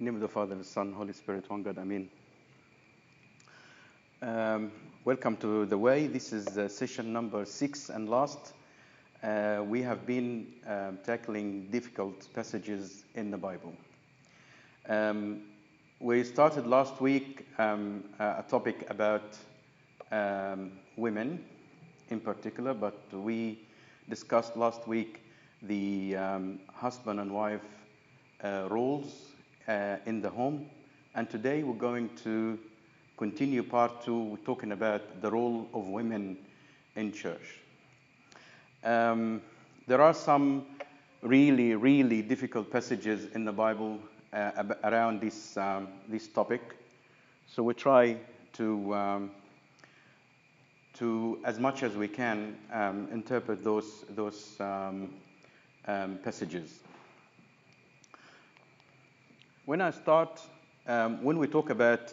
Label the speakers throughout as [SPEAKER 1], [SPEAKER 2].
[SPEAKER 1] Name of the Father, the Son, Holy Spirit, one God, Amen. Um, welcome to The Way. This is uh, session number six and last. Uh, we have been um, tackling difficult passages in the Bible. Um, we started last week um, a a topic about um, women in particular, but we discussed last week the um, husband and wife uh, roles uh, in the home. And today we're going to continue part two, talking about the role of women in church. Um, there are some really, really difficult passages in the Bible uh, around this, um, this topic. So we try to, um, to, as much as we can, um, interpret those, those um, um, passages. When I start, um, when we talk about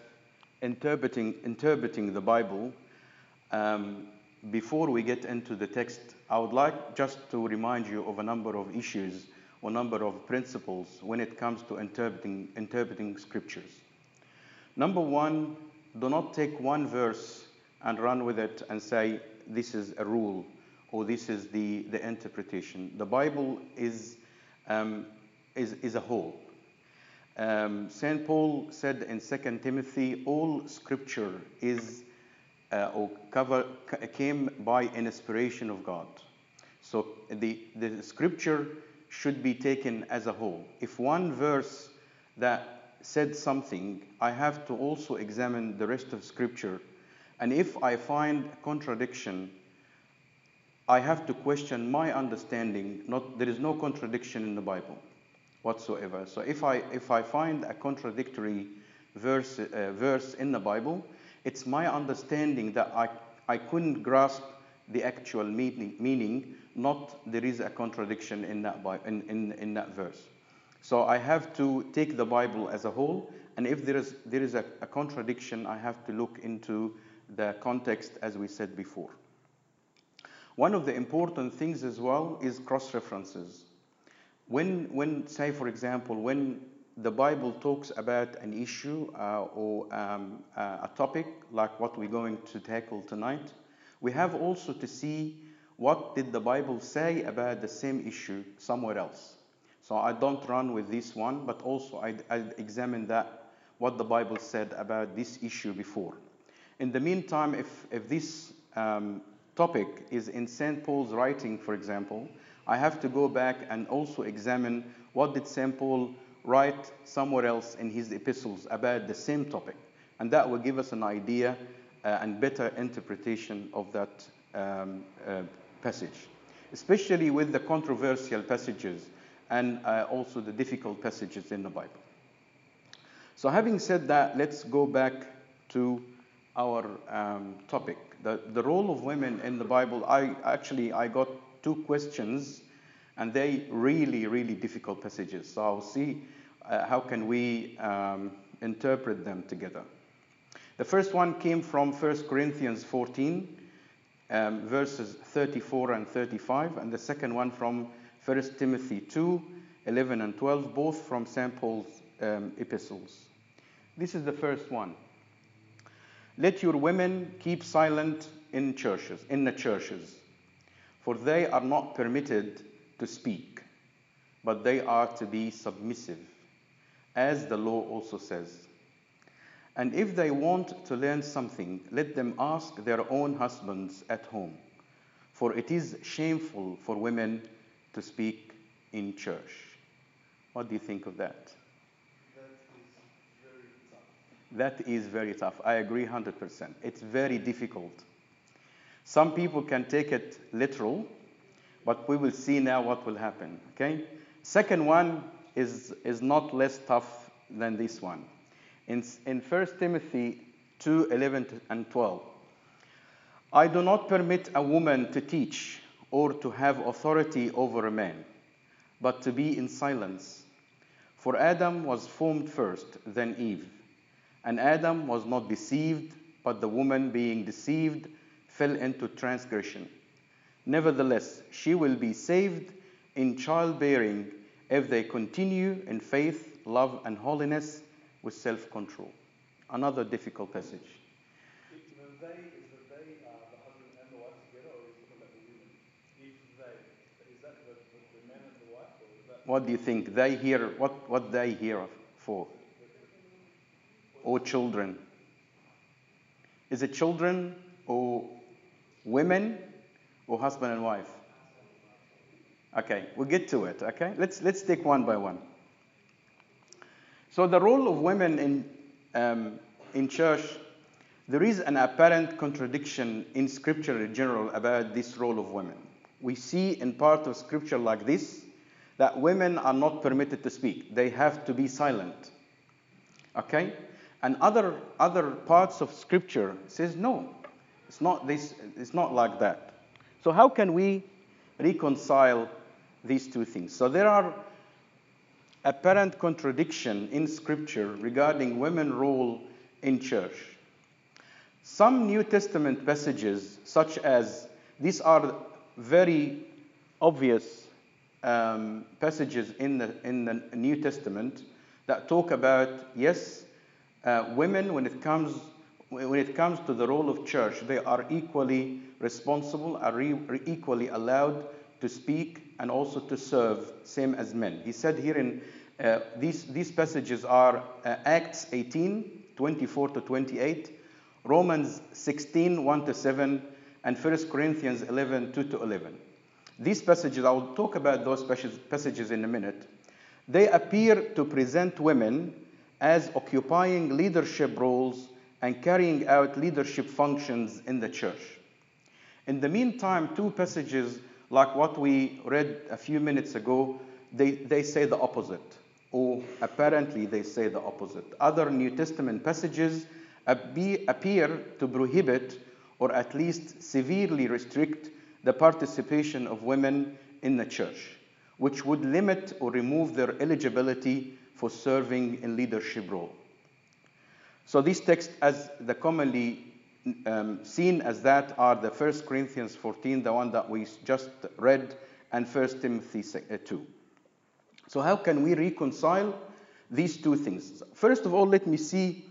[SPEAKER 1] interpreting, interpreting the Bible, um, before we get into the text, I would like just to remind you of a number of issues or number of principles when it comes to interpreting, interpreting scriptures. Number one, do not take one verse and run with it and say, this is a rule or this is the, the interpretation. The Bible is, um, is, is a whole. Um, St. Paul said in 2 Timothy, all scripture is uh, or cover, came by inspiration of God. So the, the scripture should be taken as a whole. If one verse that said something, I have to also examine the rest of scripture. And if I find contradiction, I have to question my understanding. Not, there is no contradiction in the Bible whatsoever. So if I, if I find a contradictory verse, uh, verse in the Bible, it's my understanding that I, I couldn't grasp the actual meaning, meaning, not there is a contradiction in that, in, in, in that verse. So I have to take the Bible as a whole, and if there is, there is a, a contradiction, I have to look into the context as we said before. One of the important things as well is cross references. When, when, say, for example, when the Bible talks about an issue uh, or um, uh, a topic like what we're going to tackle tonight, we have also to see what did the Bible say about the same issue somewhere else. So I don't run with this one, but also I, examine that what the Bible said about this issue before. In the meantime, if, if this um, topic is in St. Paul's writing, for example, I have to go back and also examine what did St. Paul write somewhere else in his epistles about the same topic. And that will give us an idea uh, and better interpretation of that um, uh, passage, especially with the controversial passages and uh, also the difficult passages in the Bible. So, having said that, let's go back to our um, topic, the, the role of women in the Bible. I actually I got two questions, and they really really difficult passages. So I'll see uh, how can we um, interpret them together. The first one came from 1 Corinthians 14, um, verses 34 and 35, and the second one from 1 Timothy 2, 11 and 12, both from St. Paul's um, epistles. This is the first one. Let your women keep silent in churches, in the churches, for they are not permitted to speak, but they are to be submissive, as the law also says. And if they want to learn something, let them ask their own husbands at home, for it is shameful for women to speak in church. What do you think of that? That is very tough. That is very tough. I agree 100%. It's very difficult. Some people can take it literal, but we will see now what will happen. Okay? Second one is, is not less tough than this one. In, in 1 Timothy 2 11 and 12, I do not permit a woman to teach or to have authority over a man, but to be in silence. For Adam was formed first, then Eve. And Adam was not deceived, but the woman, being deceived, fell into transgression. Nevertheless, she will be saved in childbearing if they continue in faith love, and holiness with self control. Another difficult passage. What do you think? They hear what, what they hear for? Or children? Is it children or women or husband and wife? Okay, we'll get to it. Okay, let's let's take one by one. So the role of women in um, in church, there is an apparent contradiction in Scripture in general about this role of women. We see in part of Scripture like this that women are not permitted to speak; they have to be silent. Okay, and other other parts of Scripture says no, it's not this. It's not like that. So how can we reconcile these two things? So there are apparent contradiction in scripture regarding women's role in church. Some New Testament passages, such as these are very obvious um, passages in the, in the New Testament that talk about, yes, uh, women, when it, comes, when it comes to the role of church, they are equally responsible, are re- re- equally allowed to speak and also to serve, same as men. He said here in uh, these, these passages are uh, Acts 18, 24 to 28, Romans 16, 1 to 7, and 1 Corinthians 11, 2 to 11. These passages, I will talk about those passages in a minute. They appear to present women as occupying leadership roles and carrying out leadership functions in the church. In the meantime, two passages like what we read a few minutes ago, they, they say the opposite, or apparently they say the opposite. Other New Testament passages appear to prohibit or at least severely restrict the participation of women in the church, which would limit or remove their eligibility for serving in leadership role. So these texts, as the commonly um, seen as that, are the 1 Corinthians 14, the one that we just read, and 1 Timothy 2. So how can we reconcile these two things? First of all, let me see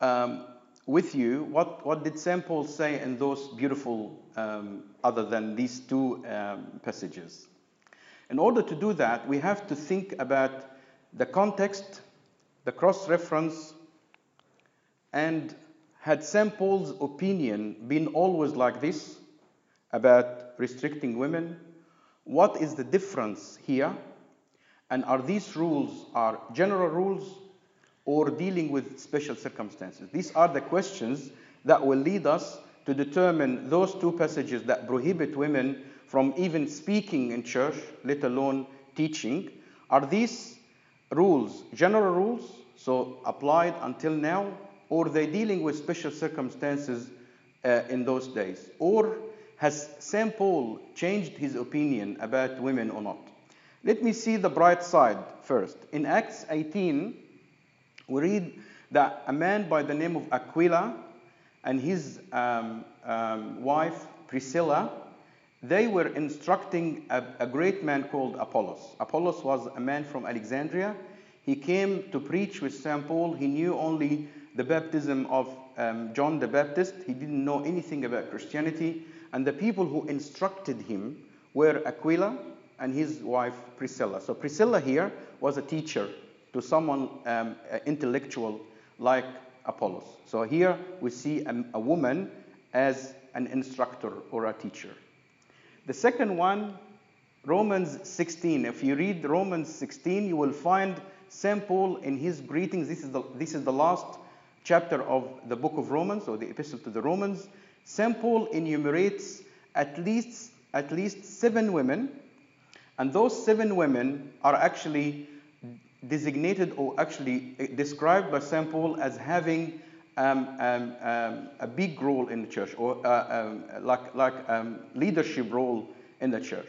[SPEAKER 1] um, with you what, what did St. Paul say in those beautiful, um, other than these two um, passages. In order to do that, we have to think about the context, the cross reference, and had St. Paul's opinion been always like this about restricting women? What is the difference here? And are these rules are general rules or dealing with special circumstances? These are the questions that will lead us to determine those two passages that prohibit women from even speaking in church, let alone teaching. Are these rules general rules, so applied until now, or they're dealing with special circumstances uh, in those days? Or has St. Paul changed his opinion about women or not? Let me see the bright side first. In Acts 18, we read that a man by the name of Aquila and his um, um, wife Priscilla, they were instructing a, a great man called Apollos. Apollos was a man from Alexandria. He came to preach with St. Paul. He knew only the baptism of um, John the Baptist. He didn't know anything about Christianity. And the people who instructed him were Aquila and his wife Priscilla. So Priscilla here was a teacher to someone um, intellectual like Apollos. So here we see a, a woman as an instructor or a teacher. The second one, Romans 16. If you read Romans 16, you will find St. Paul in his greetings. This is the, this is the last chapter of the book of Romans or the epistle to the Romans. St. Paul enumerates at least, at least seven women, and those seven women are actually designated or actually described by St. Paul as having um, um, um, a big role in the church or uh, um, like, like um, leadership role in the church.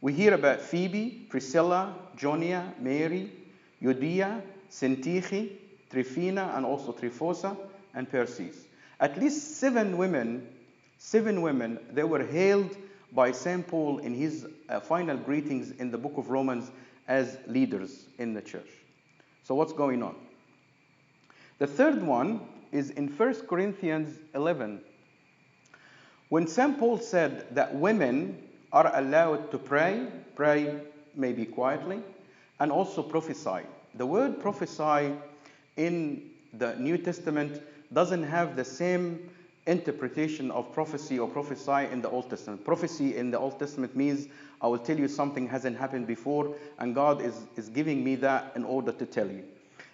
[SPEAKER 1] We hear about Phoebe, Priscilla, Junia, Mary, Euodia, Syntyche, Tryphena, and also Tryphosa and Persis. At least seven women, seven women, they were hailed by St. Paul in his uh, final greetings in the book of Romans as leaders in the church. So, what's going on? The third one is in 1 Corinthians 11. When St. Paul said that women are allowed to pray, pray maybe quietly, and also prophesy. The word prophesy in the New Testament doesn't have the same interpretation of prophecy or prophesy in the Old Testament. Prophecy in the Old Testament means I will tell you something hasn't happened before, and God is, is giving me that in order to tell you.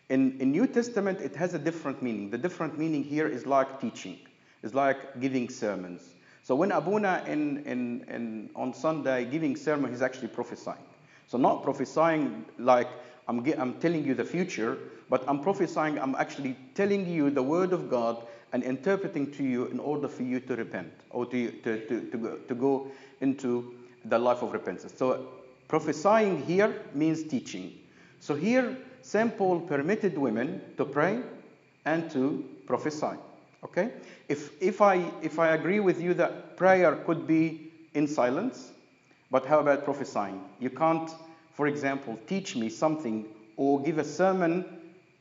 [SPEAKER 1] In, in New Testament, it has a different meaning. The different meaning here is like teaching, it's like giving sermons. So when Abuna in, in, in, on Sunday giving sermon, he's actually prophesying. So not prophesying like I'm, I'm telling you the future, but I'm prophesying, I'm actually telling you the word of God and interpreting to you in order for you to repent or to, to, to, to, go, to go into the life of repentance. So prophesying here means teaching. So here, St. Paul permitted women to pray and to prophesy. Okay? If, if, I, if I agree with you that prayer could be in silence, but how about prophesying? You can't, for example, teach me something or give a sermon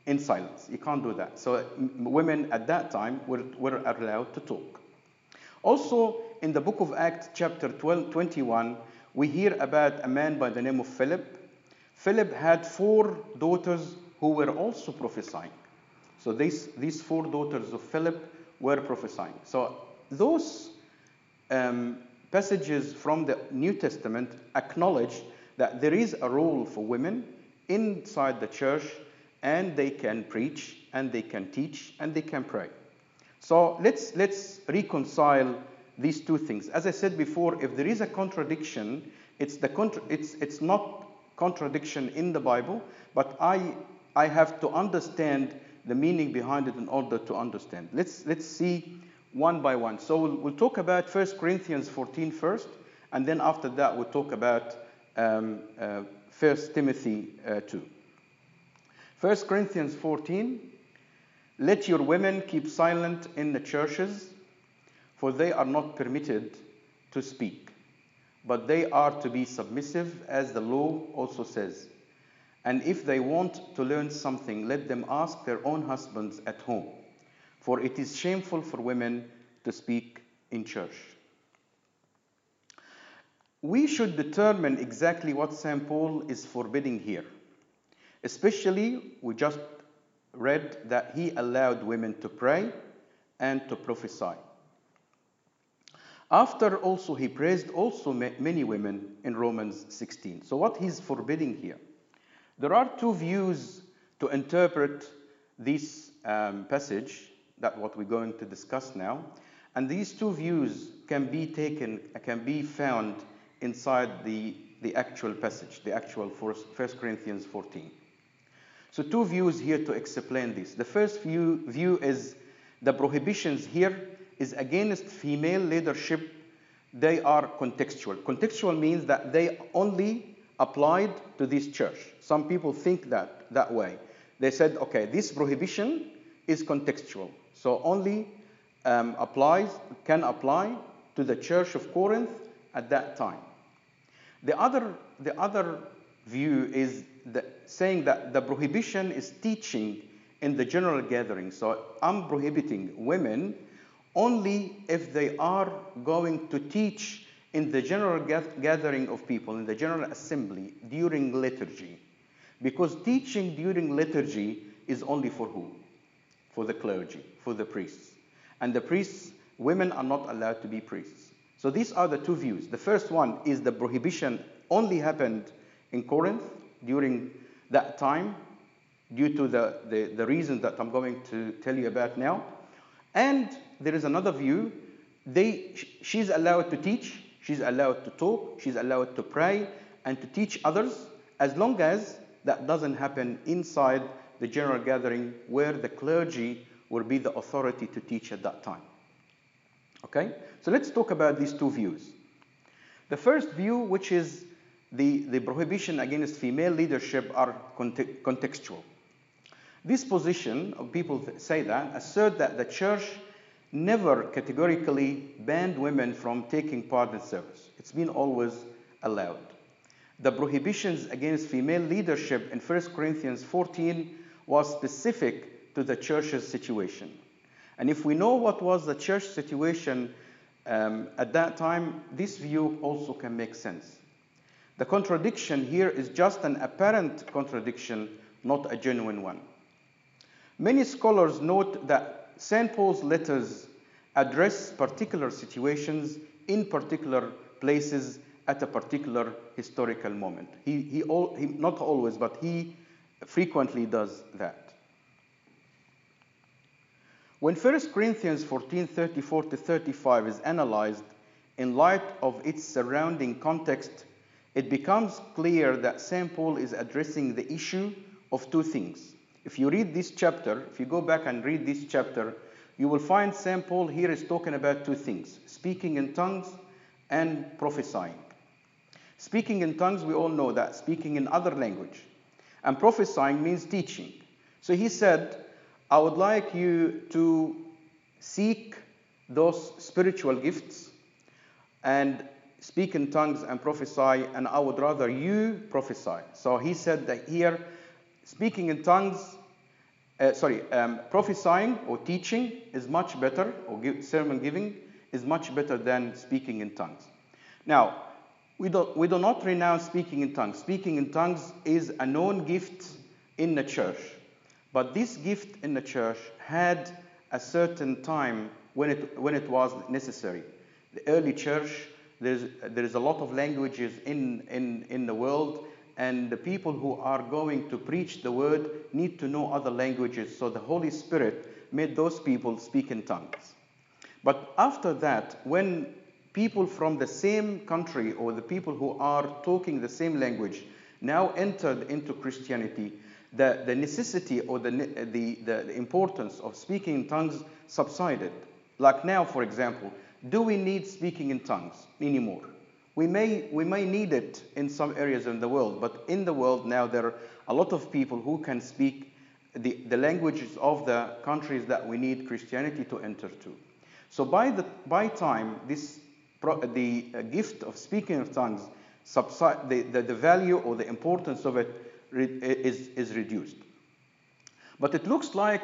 [SPEAKER 1] in silence. You can't do that. So women at that time were, were allowed to talk. Also, in the book of Acts, chapter 12, 21, we hear about a man by the name of Philip. Philip had four daughters who were also prophesying. So these, these four daughters of Philip were prophesying. So those um, passages from the New Testament acknowledge that there is a role for women inside the church and they can preach and they can teach and they can pray. So let's, let's reconcile these two things. As I said before, if there is a contradiction, it's, the contra- it's, it's not contradiction in the Bible, but I, I have to understand the meaning behind it in order to understand. Let's, let's see one by one. So we'll, we'll talk about 1 Corinthians 14 first, and then after that we'll talk about um, uh, 1 Timothy uh, 2. 1 Corinthians 14 Let your women keep silent in the churches, for they are not permitted to speak, but they are to be submissive, as the law also says. And if they want to learn something, let them ask their own husbands at home, for it is shameful for women to speak in church. We should determine exactly what St. Paul is forbidding here. Especially, we just read that he allowed women to pray and to prophesy. After also, he praised also many women in Romans 16. So, what he's forbidding here? There are two views to interpret this um, passage, that what we're going to discuss now. And these two views can be taken, can be found inside the, the actual passage, the actual 1 Corinthians 14. So, two views here to explain this. The first view, view is the prohibitions here is against female leadership. They are contextual. Contextual means that they only applied to this church. Some people think that that way. They said, okay, this prohibition is contextual, so only um, applies can apply to the church of Corinth at that time. The other, the other view is the, saying that the prohibition is teaching in the general gathering. So I'm prohibiting women only if they are going to teach in the general gathering of people, in the general assembly, during liturgy. Because teaching during liturgy is only for who? For the clergy, for the priests. And the priests, women are not allowed to be priests. So these are the two views. The first one is the prohibition only happened in Corinth during that time due to the, the, the reasons that I'm going to tell you about now. And there is another view. They, she's allowed to teach, she's allowed to talk, she's allowed to pray and to teach others as long as that doesn't happen inside the general gathering where the clergy will be the authority to teach at that time. Okay? So let's talk about these two views. The first view, which is the, the prohibition against female leadership are conte- contextual. This position, people say that, assert that the church never categorically banned women from taking part in service. It's been always allowed. the prohibitions against female leadership in 1 Corinthians 14 was specific to the church's situation. And if we know what was the church situation um, at that time, this view also can make sense. The contradiction here is just an apparent contradiction, not a genuine one. Many scholars note that St. Paul's letters address particular situations in particular places at a particular historical moment. He, he, all, he not always, but he frequently does that. When 1 Corinthians 14 34 to 35 is analyzed in light of its surrounding context, it becomes clear that St. Paul is addressing the issue of two things. If you read this chapter, if you go back and read this chapter, you will find St. Paul here is talking about two things speaking in tongues and prophesying. Speaking in tongues, we all know that, speaking in other language. And prophesying means teaching. So he said, I would like you to seek those spiritual gifts and speak in tongues and prophesy, and I would rather you prophesy. So he said that here, speaking in tongues, uh, sorry, um, prophesying or teaching is much better, or give, sermon giving is much better than speaking in tongues. Now, we do, we do not renounce speaking in tongues. Speaking in tongues is a known gift in the church. But this gift in the church had a certain time when it, when it was necessary. The early church, there's, there is a lot of languages in, in, in the world, and the people who are going to preach the word need to know other languages. So the Holy Spirit made those people speak in tongues. But after that, when people from the same country or the people who are talking the same language now entered into Christianity, the, the necessity or the, the, the importance of speaking in tongues subsided. Like now, for example, do we need speaking in tongues anymore? We may, we may need it in some areas in the world, but in the world now there are a lot of people who can speak the, the languages of the countries that we need Christianity to enter to. So by the by time this the uh, gift of speaking of tongues subside, the, the, the value or the importance of it is, is reduced. But it looks like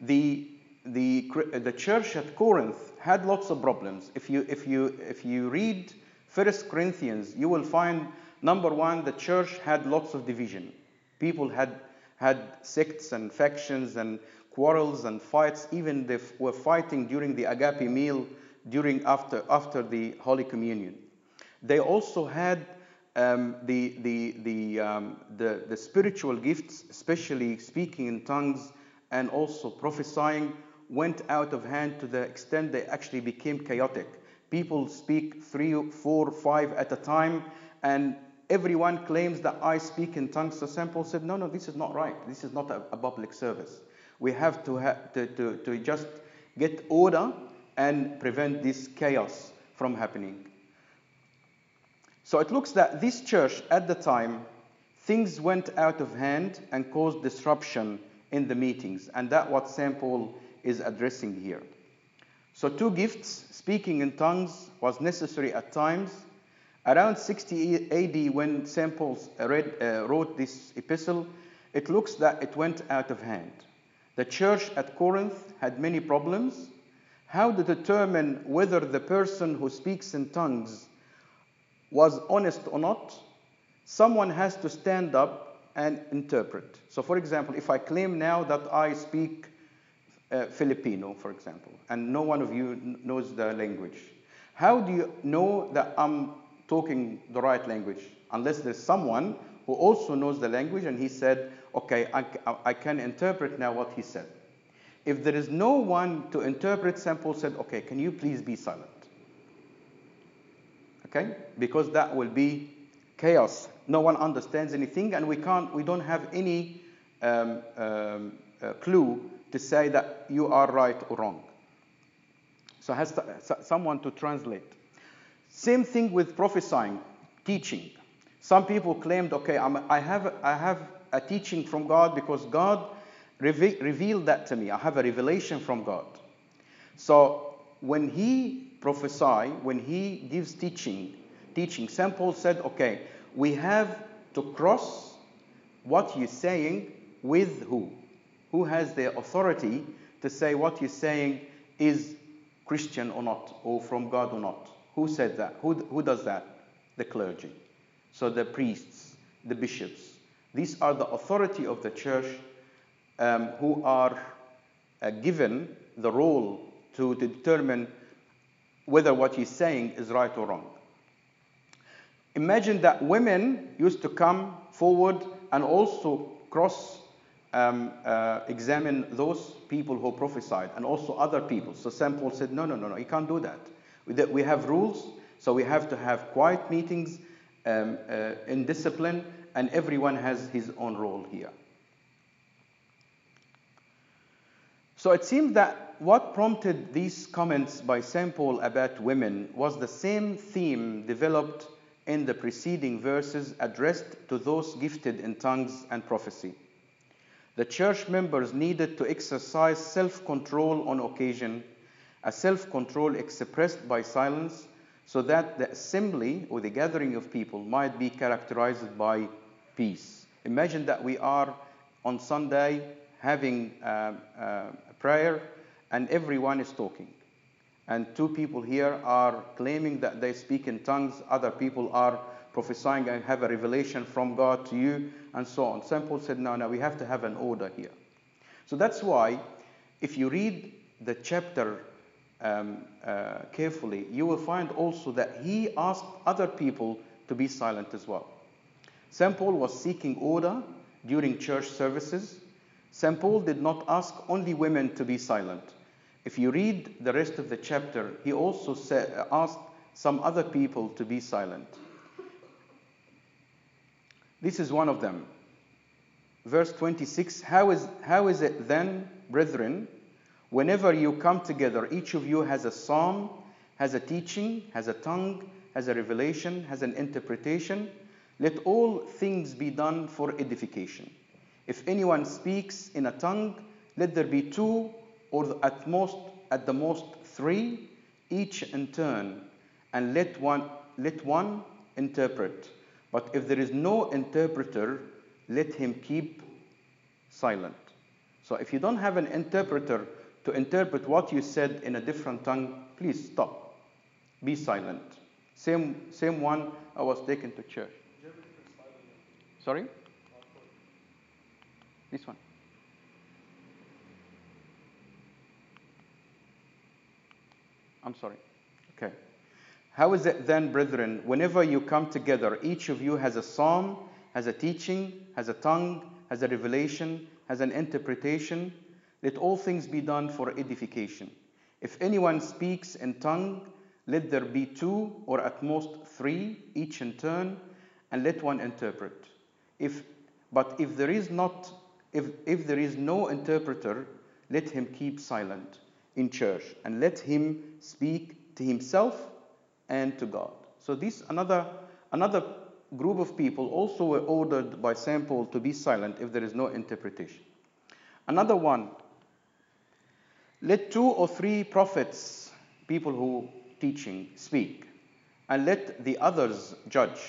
[SPEAKER 1] the, the, the church at Corinth had lots of problems. If you, if you, if you read First Corinthians, you will find number one, the church had lots of division. People had, had sects and factions and quarrels and fights. Even they were fighting during the agape meal, during after, after the Holy Communion. They also had um, the, the, the, um, the, the spiritual gifts, especially speaking in tongues and also prophesying, went out of hand to the extent they actually became chaotic. People speak three, four, five at a time, and everyone claims that I speak in tongues. So St. Paul said, No, no, this is not right. This is not a, a public service. We have to, ha- to, to, to just get order and prevent this chaos from happening. So it looks that this church at the time, things went out of hand and caused disruption in the meetings. And that's what St. Paul is addressing here. So, two gifts, speaking in tongues, was necessary at times. Around 60 AD, when St. Paul read, uh, wrote this epistle, it looks that it went out of hand. The church at Corinth had many problems. How to determine whether the person who speaks in tongues was honest or not, someone has to stand up and interpret. So, for example, if I claim now that I speak uh, Filipino, for example, and no one of you knows the language, how do you know that I'm talking the right language? Unless there's someone who also knows the language and he said, okay, I, I can interpret now what he said. If there is no one to interpret. Paul said, okay, can you please be silent? okay? Because that will be chaos. No one understands anything, and we can't, we don't have any um, um, uh, clue to say that you are right or wrong. So has to, someone to translate. Same thing with prophesying, teaching. Some people claimed, okay, I'm, i have, I have a teaching from God because God reve- revealed that to me. I have a revelation from God. So when he prophesy, when he gives teaching, teaching, St. Paul said, okay, we have to cross what you're saying with who? Who has the authority to say what you're saying is Christian or not, or from God or not? Who said that? Who, who does that? The clergy. So the priests, the bishops. These are the authority of the church um, who are uh, given the role to, to determine whether what he's saying is right or wrong. Imagine that women used to come forward and also cross um, uh, examine those people who prophesied and also other people. So St. Paul said, no, no, no, no, you can't do that. We, have rules, so we have to have quiet meetings um, uh, in discipline, and everyone has his own role here. So it seems that what prompted these comments by St. Paul about women was the same theme developed in the preceding verses addressed to those gifted in tongues and prophecy. The church members needed to exercise self control on occasion, a self control expressed by silence, so that the assembly or the gathering of people might be characterized by peace. Imagine that we are on Sunday having a, uh, prayer and everyone is talking. And two people here are claiming that they speak in tongues, other people are prophesying and have a revelation from God to you, and so on. St. Paul said, no, no, we have to have an order here. So that's why, if you read the chapter um, uh, carefully, you will find also that he asked other people to be silent as well. St. Paul was seeking order during church services. St. Paul did not ask only women to be silent. If you read the rest of the chapter, he also asked some other people to be silent. This is one of them. Verse 26 how is, how is it then, brethren, whenever you come together, each of you has a psalm, has a teaching, has a tongue, has a revelation, has an interpretation? Let all things be done for edification. If anyone speaks in a tongue, let there be two or at most at the most three, each in turn, and let one let one interpret. But if there is no interpreter, let him keep silent. So if you don't have an interpreter to interpret what you said in a different tongue, please stop. Be silent. Same, same one I was taken to church. Sorry? This one. I'm sorry. How is it then, brethren, whenever you come together, each of you has a psalm, has a teaching, has a tongue, has a revelation, has an interpretation? Let all things be done for edification. If anyone speaks in tongue, let there be two or at most three, each in turn, and let one interpret. If, but if there is not, if, if there is no interpreter, let him keep silent in church and let him speak to himself and to God. So this another another group of people also were ordered by. Paul to be silent if there is no interpretation. Another one, let two or three prophets, people who teaching, speak, and let the others judge.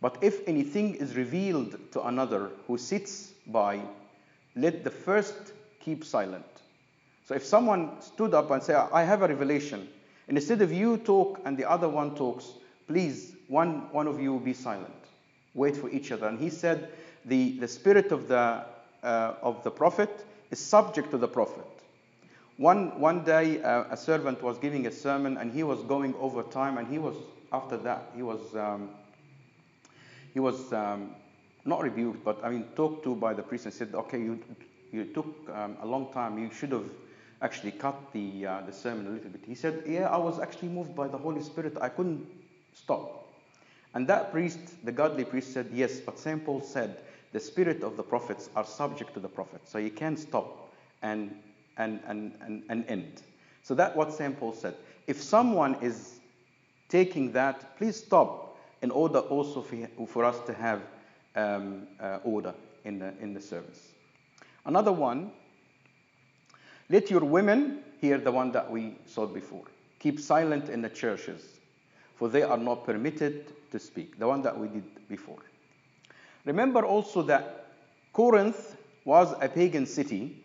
[SPEAKER 1] But if anything is revealed to another who sits by, let the first keep silent. So if someone stood up and said, I have a revelation, and instead of you talk and the other one talks, please, one, one of you be silent. Wait for each other. And he said, the, the spirit of the, uh, of the prophet is subject to the prophet. One, one day, uh, a servant was giving a sermon and he was going over time, and he was, after that, he was, um, he was um, not rebuked, but I mean, talked to by the priest and said, Okay, you, you took um, a long time, you should have actually cut the, uh, the sermon a little bit. He said, Yeah, I was actually moved by the Holy Spirit. I couldn't stop. And that priest, the godly priest, said, Yes, but St. Paul said, the spirit of the prophets are subject to the prophet. So you can't stop and, and, and, and, and end. So that's what St. Paul said. If someone is taking that, please stop in order also for, us to have um, uh, order in the, in the service. Another one let your women, hear the one that we saw before, keep silent in the churches, for they are not permitted to speak, the one that we did before. Remember also that Corinth was a pagan city,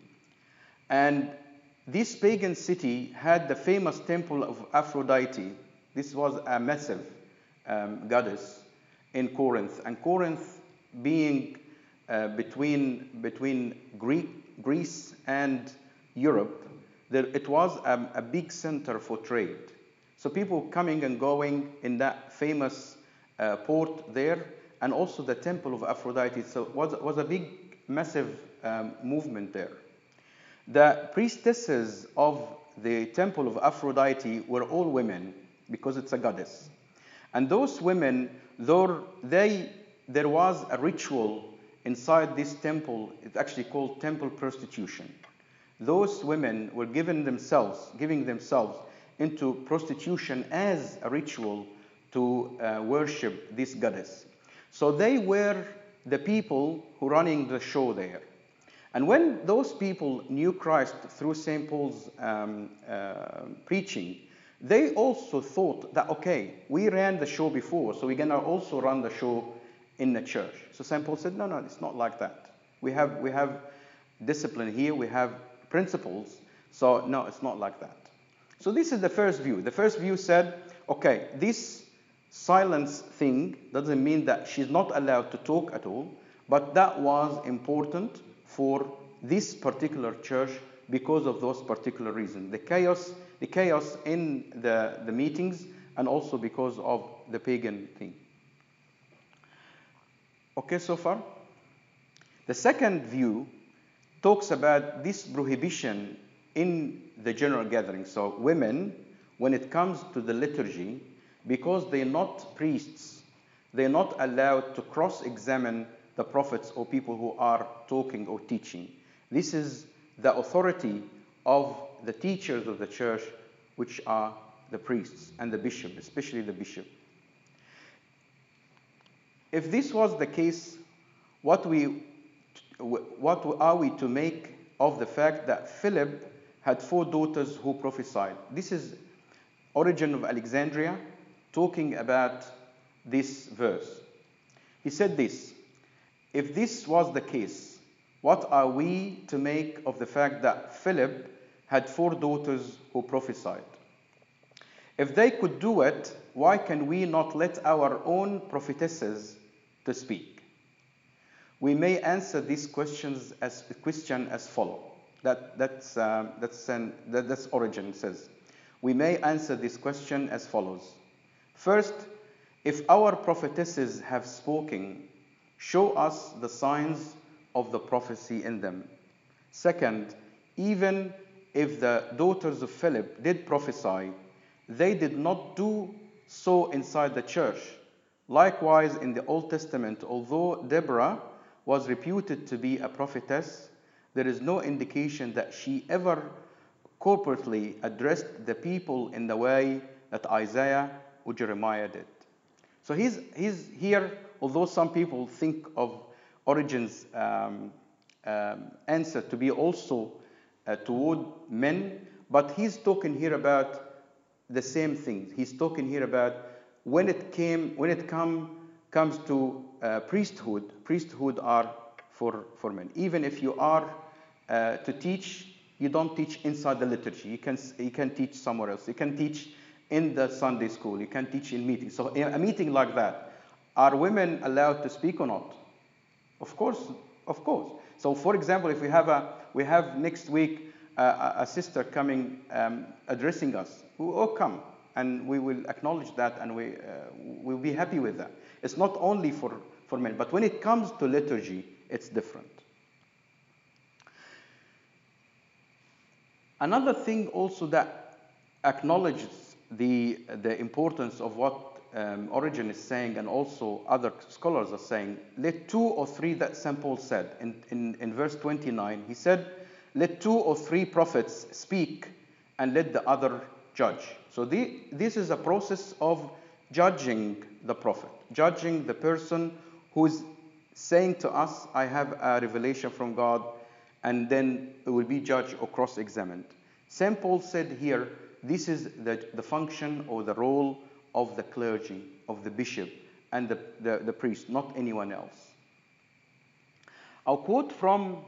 [SPEAKER 1] and this pagan city had the famous temple of Aphrodite. This was a massive um, goddess in Corinth, and Corinth being uh, between between Greek, Greece and Europe, it was a, a big center for trade. So people coming and going in that famous uh, port there, and also the temple of Aphrodite. So was, was a big, massive um, movement there. The priestesses of the temple of Aphrodite were all women because it's a goddess. And those women, though they, there was a ritual inside this temple, it's actually called temple prostitution. Those women were given themselves, giving themselves into prostitution as a ritual to uh, worship this goddess. So they were the people who running the show there. And when those people knew Christ through St. Paul's um, uh, preaching, they also thought that, okay, we ran the show before, so we're going to also run the show in the church. So St. Paul said, no, no, it's not like that. We have, we have discipline here, we have principles, so no, it's not like that. So this is the first view. The first view said, okay, this silence thing doesn't mean that she's not allowed to talk at all, but that was important for this particular church because of those particular reasons. The chaos, the chaos in the, the meetings, and also because of the pagan thing. Okay, so far? The second view talks about this prohibition in the general gathering. So, women, when it comes to the liturgy, because they're not priests, they're not allowed to cross examine the prophets or people who are talking or teaching. This is the authority of the teachers of the church, which are the priests and the bishop, especially the bishop. If this was the case, what, we, what are we to make of the fact that Philip had four daughters who prophesied? This is Origen of Alexandria talking about this verse. He said this If this was the case, what are we to make of the fact that Philip had four daughters who prophesied? If they could do it, why can we not let our own prophetesses to speak? We may answer these questions as question as follow. That, that's, uh, that's, an, that, that's Origen says. We may answer this question as follows. First, if our prophetesses have spoken, show us the signs of the prophecy in them. Second, even if the daughters of Philip did prophesy, they did not do so inside the church. Likewise, in the Old Testament, although Deborah was reputed to be a prophetess, there is no indication that she ever corporately addressed the people in the way that Isaiah or Jeremiah did. So he's, he's here, although some people think of Origen's um, um, answer to be also uh, toward men, but he's talking here about the same thing. He's talking here about when it came, when it come, comes to uh, priesthood, priesthood are for, for men. Even if you are uh, to teach, you don't teach inside the liturgy. You can, you can teach somewhere else. You can teach in the Sunday school. You can teach in meetings. So in a meeting like that, are women allowed to speak or not? Of course, of course. So for example, if we have a, we have next week uh, a sister coming um, addressing us, we will come and we will acknowledge that and we uh, will be happy with that. It's not only for, for men, but when it comes to liturgy, it's different. Another thing also that acknowledges the, the importance of what um, Origen is saying and also other scholars are saying, let two or three, that St. Paul said in, in, in verse 29, he said, let two or three prophets speak and let the other judge. So the, this is a process of judging the prophet, judging the person who is saying to us, I have a revelation from God, and then it will be judged or cross examined. St. Paul said here, this is the, the function or the role of the clergy, of the bishop, and the, the, the priest, not anyone else. I'll quote from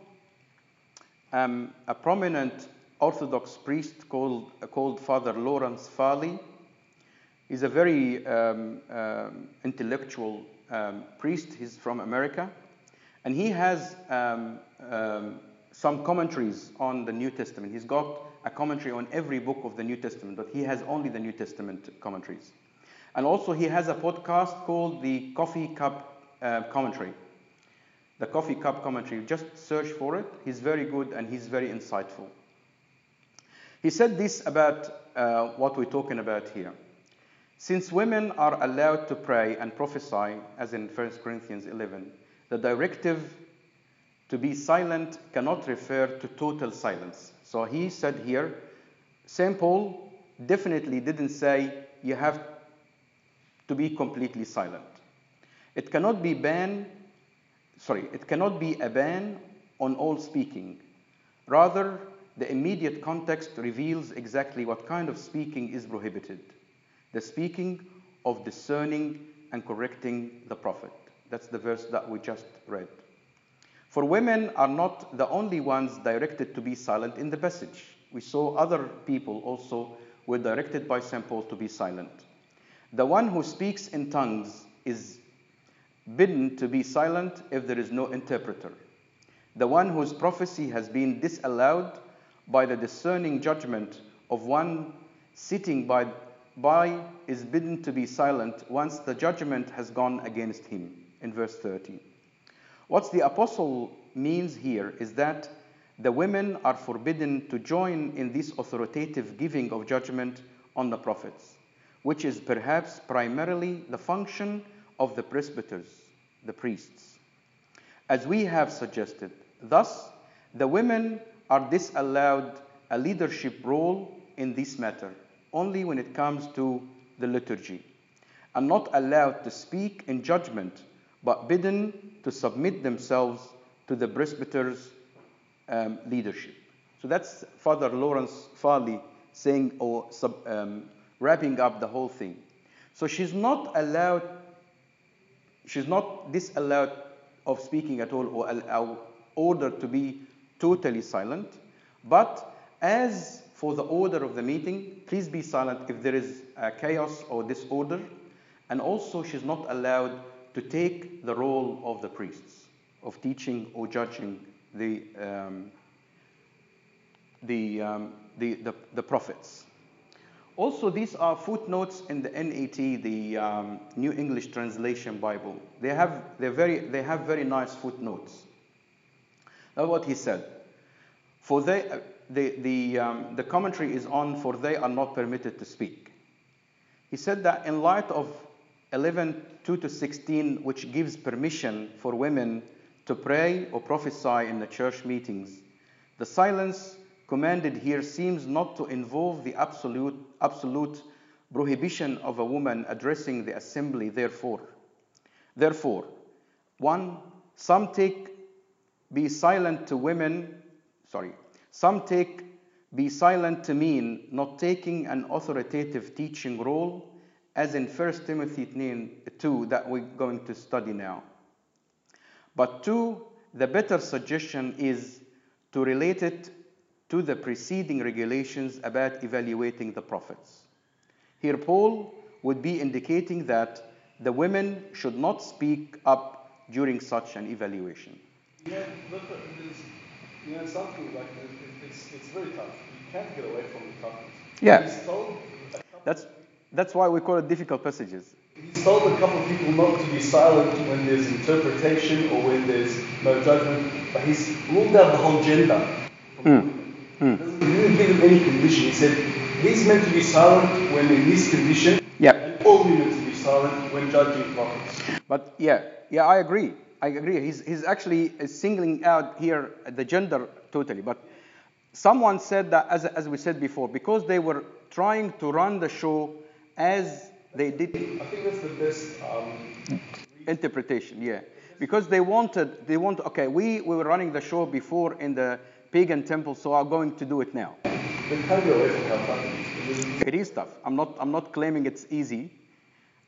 [SPEAKER 1] um, a prominent Orthodox priest called, called Father Lawrence Farley. He's a very um, um, intellectual um, priest. He's from America. And he has um, um, some commentaries on the New Testament. He's got a commentary on every book of the New Testament, but he has only the New Testament commentaries. And also, he has a podcast called the Coffee Cup uh, Commentary. The Coffee Cup Commentary. Just search for it. He's very good and he's very insightful. He said this about uh, what we're talking about here. Since women are allowed to pray and prophesy, as in 1 Corinthians 11, the directive to be silent cannot refer to total silence. So he said here, St. Paul definitely didn't say you have to be completely silent. It cannot be ban, sorry, it cannot be a ban on all speaking. Rather, the immediate context reveals exactly what kind of speaking is prohibited. The speaking of discerning and correcting the prophet. That's the verse that we just read. For women are not the only ones directed to be silent in the passage. We saw other people also were directed by St. Paul to be silent. The one who speaks in tongues is bidden to be silent if there is no interpreter. The one whose prophecy has been disallowed by the discerning judgment of one sitting by, by is bidden to be silent once the judgment has gone against him, in verse 30. What the apostle means here is that the women are forbidden to join in this authoritative giving of judgment on the prophets, which is perhaps primarily the function of the presbyters, the priests. As we have suggested, thus, the women are disallowed a leadership role in this matter only when it comes to the liturgy, and not allowed to speak in judgment, but bidden to submit themselves to the presbyter's um, leadership. So that's Father Lawrence Farley saying or sub, um, wrapping up the whole thing. So she's not allowed, she's not disallowed of speaking at all or, or ordered to be totally silent. But as for the order of the meeting, please be silent if there is chaos or disorder. And also, she's not allowed to take the role of the priests, of teaching or judging the, um, the, um, the, the, the, prophets. Also, these are footnotes in the NET, the um, New English Translation Bible. They have, they're very, they have very nice footnotes. That's what he said. For they, uh, the, the, um, the commentary is on, for they are not permitted to speak. He said that in light of 11, 2 to 16, which gives permission for women to pray or prophesy in the church meetings, the silence commanded here seems not to involve the absolute, absolute prohibition of a woman addressing the assembly, therefore. Therefore, one, some take be silent to women, sorry, some take be silent to mean not taking an authoritative teaching role, as in 1 Timothy 2 that we're going to study now. But two, the better suggestion is to relate it to the preceding regulations about evaluating the prophets. Here, Paul would be indicating that the women should not speak up during such an evaluation.
[SPEAKER 2] Yeah, you know, something like it's, it's very tough. You can't get away from the toughness.
[SPEAKER 1] Yeah.
[SPEAKER 2] He's told,
[SPEAKER 1] That's, that's why we call it difficult passages.
[SPEAKER 2] he's told a couple of people not to be silent when there's interpretation or when there's no judgment, but he's ruled out the whole gender. women. Doesn't- He didn't give them any condition. He said he's meant to be silent when in this condition,
[SPEAKER 1] Yep.
[SPEAKER 2] and all women to be silent when judging prophets.
[SPEAKER 1] But yeah, yeah, I agree. I agree. He's, he's actually singling out here the gender totally. But someone said that, as, as we said before, because they were trying to run the show as they did
[SPEAKER 2] I think that's the best. Um,
[SPEAKER 1] interpretation, yeah. Because they wanted, they want, okay, we, we were running the show before in the pagan temple, so I'm going to do it now.
[SPEAKER 2] they can't away from how tough it is. It is.
[SPEAKER 1] It is tough. I'm not, I'm not claiming it's easy.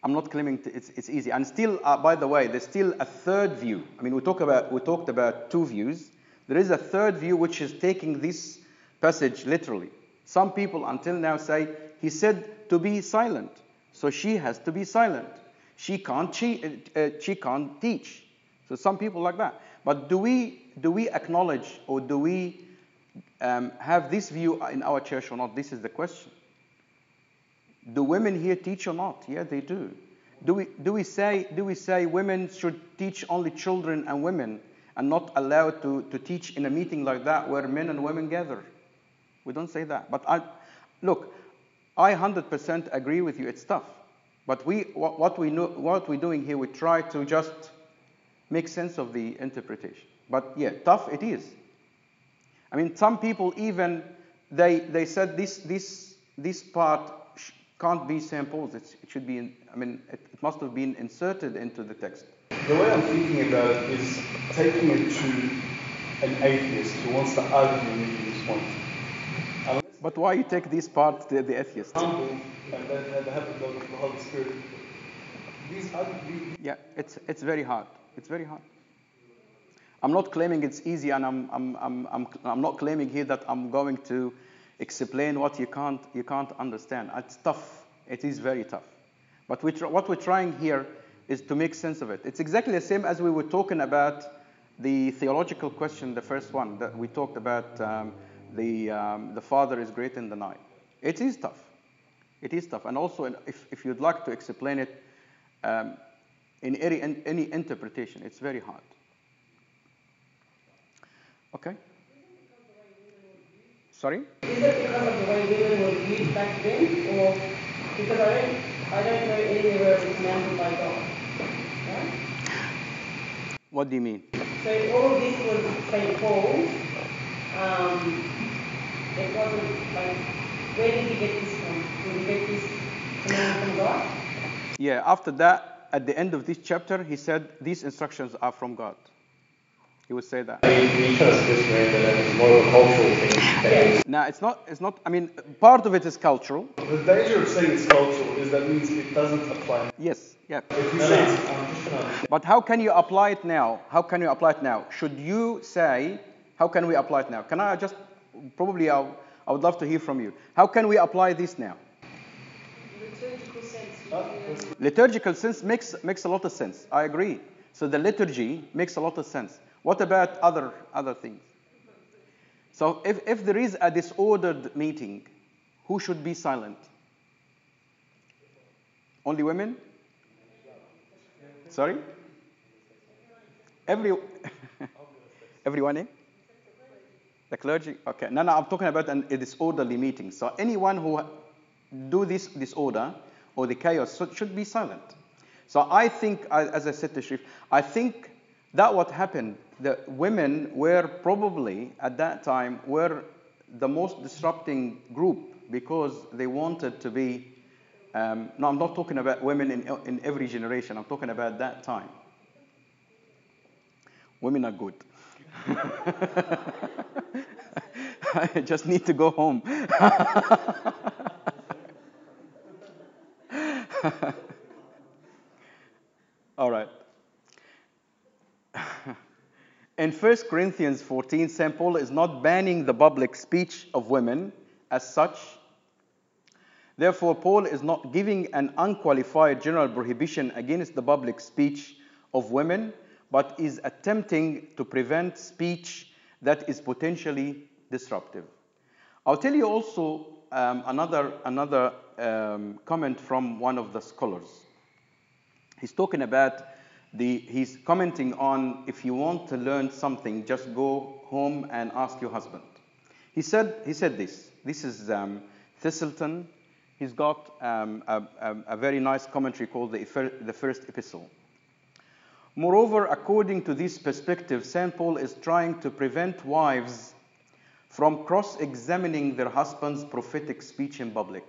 [SPEAKER 1] I'm not claiming it's, it's easy. And still, uh, by the way, there's still a third view. I mean, we, talk about, we talked about two views. There is a third view which is taking this passage literally. Some people until now say, he said to be silent. So she has to be silent. She can't, she, uh, she can't teach. So some people like that. But do we, do we acknowledge or do we um, have this view in our church or not? This is the question. Do women here teach or not? Yeah, they do. Do we, do we, say, do we say women should teach only children and women and not allowed to, to teach in a meeting like that where men and women gather? We don't say that. But I, look, I 100% agree with you. It's tough. But we, what, what, we know, what we're doing here, we try to just make sense of the interpretation. But yeah, tough it is. I mean, some people even, they, they said this, this, this part can't be samples. It's, it should be, in, I mean, it, it must have been inserted into the text.
[SPEAKER 2] The way I'm thinking about it is taking it to an atheist who wants to argue with this point.
[SPEAKER 1] But why you take this part, the, the atheist?
[SPEAKER 2] humble and then and have the, the Holy Spirit. These, are- these
[SPEAKER 1] Yeah, it's, it's very hard. It's very hard. I'm not claiming it's easy, and I'm, I'm, I'm, I'm, I'm not claiming here that I'm going to explain what you can't, you can't understand. It's tough. It is very tough. But we what we're trying here is to make sense of it. It's exactly the same as we were talking about the theological question, the first one that we talked about. Um, the, um, the Father is great in the night. It is tough. It is tough. And also, if, if you'd like to explain it um, in any, in any interpretation, it's very hard. Okay? Sorry?
[SPEAKER 3] Is it because of the way women were viewed back then, or because I don't, I don't know anywhere where it was commanded by God, right?
[SPEAKER 1] What do you mean?
[SPEAKER 3] So all of this was St. Paul's. Um, it wasn't like, where did he get this from? Did he get this command from God?
[SPEAKER 1] Yeah, after that, at the end of this chapter, he said, These instructions are from God. He would say that.
[SPEAKER 4] You, you trying to that that more of a cultural thing. That
[SPEAKER 3] Yeah.
[SPEAKER 4] was-
[SPEAKER 1] Now, it's not, it's not, I mean, part of it is cultural.
[SPEAKER 2] The danger of saying it's cultural is that means it doesn't apply.
[SPEAKER 1] Yes, yeah.
[SPEAKER 2] If you
[SPEAKER 4] No,
[SPEAKER 2] say
[SPEAKER 4] no,
[SPEAKER 2] it's,
[SPEAKER 4] I'm just trying to understand.
[SPEAKER 1] But how can you apply it now? How can you apply it now? Should you say, how can we apply it now? Can I just, probably I'll, I would love to hear from you. How can we apply this now?
[SPEAKER 3] Liturgical sense.
[SPEAKER 1] Liturgical sense makes, makes a lot of sense. I agree. So the liturgy makes a lot of sense. What about other, other things? So if, if there is a disordered meeting, who should be silent? Only women? Sorry? Every, everyone? The clergy? Okay. No, no, I'm talking about an, a disorderly meeting. So anyone who do this disorder or the chaos should, be silent. So I think, as I said to Sharif, I think that what happened, the women were probably at that time were the most disrupting group because they wanted to be. Um, no, I'm not talking about women in, in every generation. I'm talking about that time. Women are good. I just need to go home. All right. In 1 Corinthians 14, St. Paul is not banning the public speech of women as such. Therefore, Paul is not giving an unqualified general prohibition against the public speech of women, but is attempting to prevent speech that is potentially disruptive. I'll tell you also um, another, another um, comment from one of the scholars he's talking about the he's commenting on if you want to learn something just go home and ask your husband. He said he said this. This is um, Thiselton. He's got um, a, a, a very nice commentary called the, the first epistle. Moreover according to this perspective st paul is trying to prevent wives from cross-examining their husband's prophetic speech in public.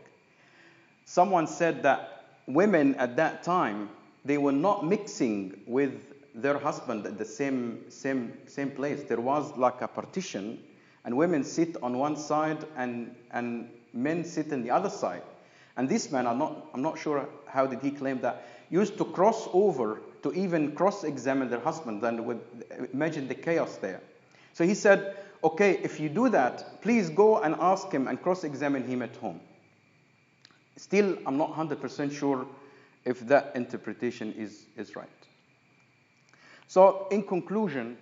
[SPEAKER 1] Someone said that women at that time they were not mixing with their husband at the same same same place there was like a partition and women sit on one side and and men sit on the other side And this man, I'm not, I'm not sure how did he claim that, used to cross over to even cross-examine their husband. And imagine the chaos there. So he said, okay, if you do that, please go and ask him and cross-examine him at home. Still, I'm not 100% sure if that interpretation is, is right. So, in conclusion,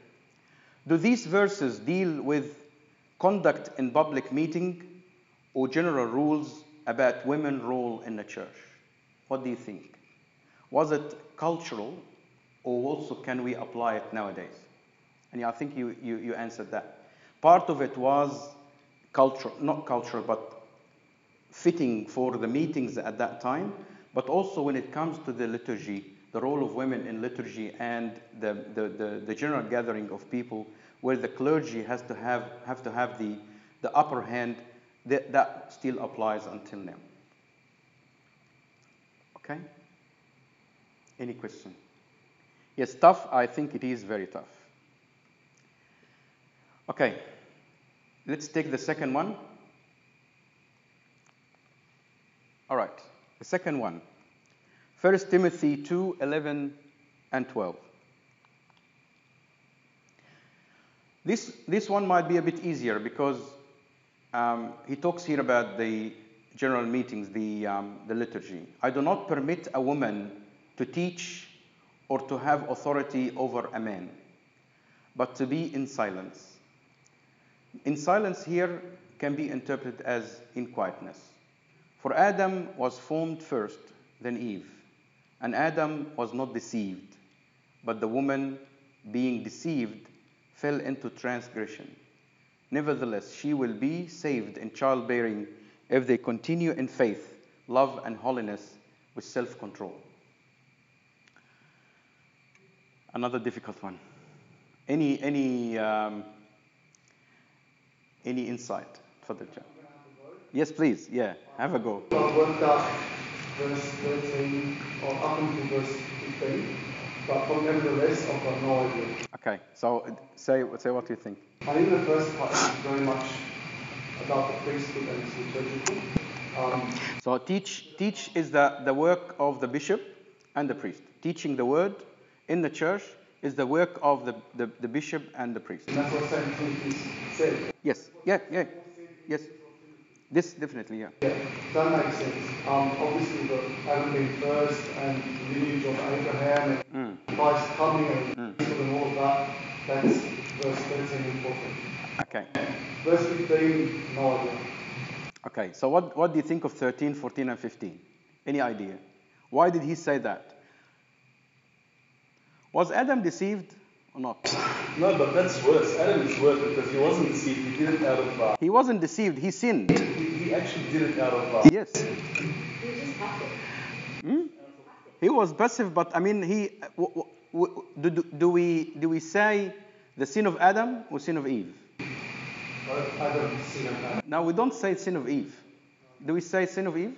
[SPEAKER 1] do these verses deal with conduct in public meeting or general rules about women's role in the church? What do you think? Was it cultural or also can we apply it nowadays? And I think you, you, you answered that. Part of it was cultural, not cultural, but fitting for the meetings at that time, but also when it comes to the liturgy, the role of women in liturgy and the, the, the, the general gathering of people where the clergy has to have, have to have the, the upper hand, that, that still applies until now. Okay? Any question? Yes, tough. I think it is very tough. Okay, let's take the second one. All right, the second one. 1 Timothy 2 11 and 12. This, this one might be a bit easier because um, he talks here about the general meetings, the, um, the liturgy. I do not permit a woman to teach or to have authority over a man, but to be in silence. In silence here can be interpreted as in quietness. For Adam was formed first, then Eve. And Adam was not deceived, but the woman, being deceived, fell into transgression. Nevertheless, she will be saved in childbearing if they continue in faith, love, and holiness with self control. Another difficult one. Any, any, um, any insight for the job? Yes, please. Yeah, have a go.
[SPEAKER 2] Verse 13 or up until verse 15, but nevertheless, I've got no idea.
[SPEAKER 1] Okay, so say, say what you think.
[SPEAKER 2] I think the first part is very much about the priesthood and its liturgical. Um,
[SPEAKER 1] So teach, teach is the, the work of the bishop and the priest. Teaching the word in the church is the work of the, the, the bishop and the priest.
[SPEAKER 2] and that's what St. Timothy said.
[SPEAKER 1] Yes, yeah, yeah, yes. This definitely, yeah.
[SPEAKER 2] Yeah, that makes sense. Um, obviously, the Adam being first and the lineage of Abraham and Christ coming and, and all of that, that's verse 13 important.
[SPEAKER 1] Okay,
[SPEAKER 2] Verse 15, no idea.
[SPEAKER 1] okay. So what, what do you think of 13, 14, and 15? Any idea? Why did he say that? Was Adam deceived or not?
[SPEAKER 2] No, but that's worse. Adam is worse because he wasn't deceived. He did it out of, uh,
[SPEAKER 1] He wasn't deceived, he sinned.
[SPEAKER 2] he, he actually did it out of, uh,
[SPEAKER 1] Yes.
[SPEAKER 3] You just have to.
[SPEAKER 1] He was passive, but I mean, he. W- w- w- do, do, do we do we say the sin of Adam or sin of Eve?
[SPEAKER 2] Adam, sin of Adam.
[SPEAKER 1] Now we don't say sin of Eve. Do we say sin of Eve?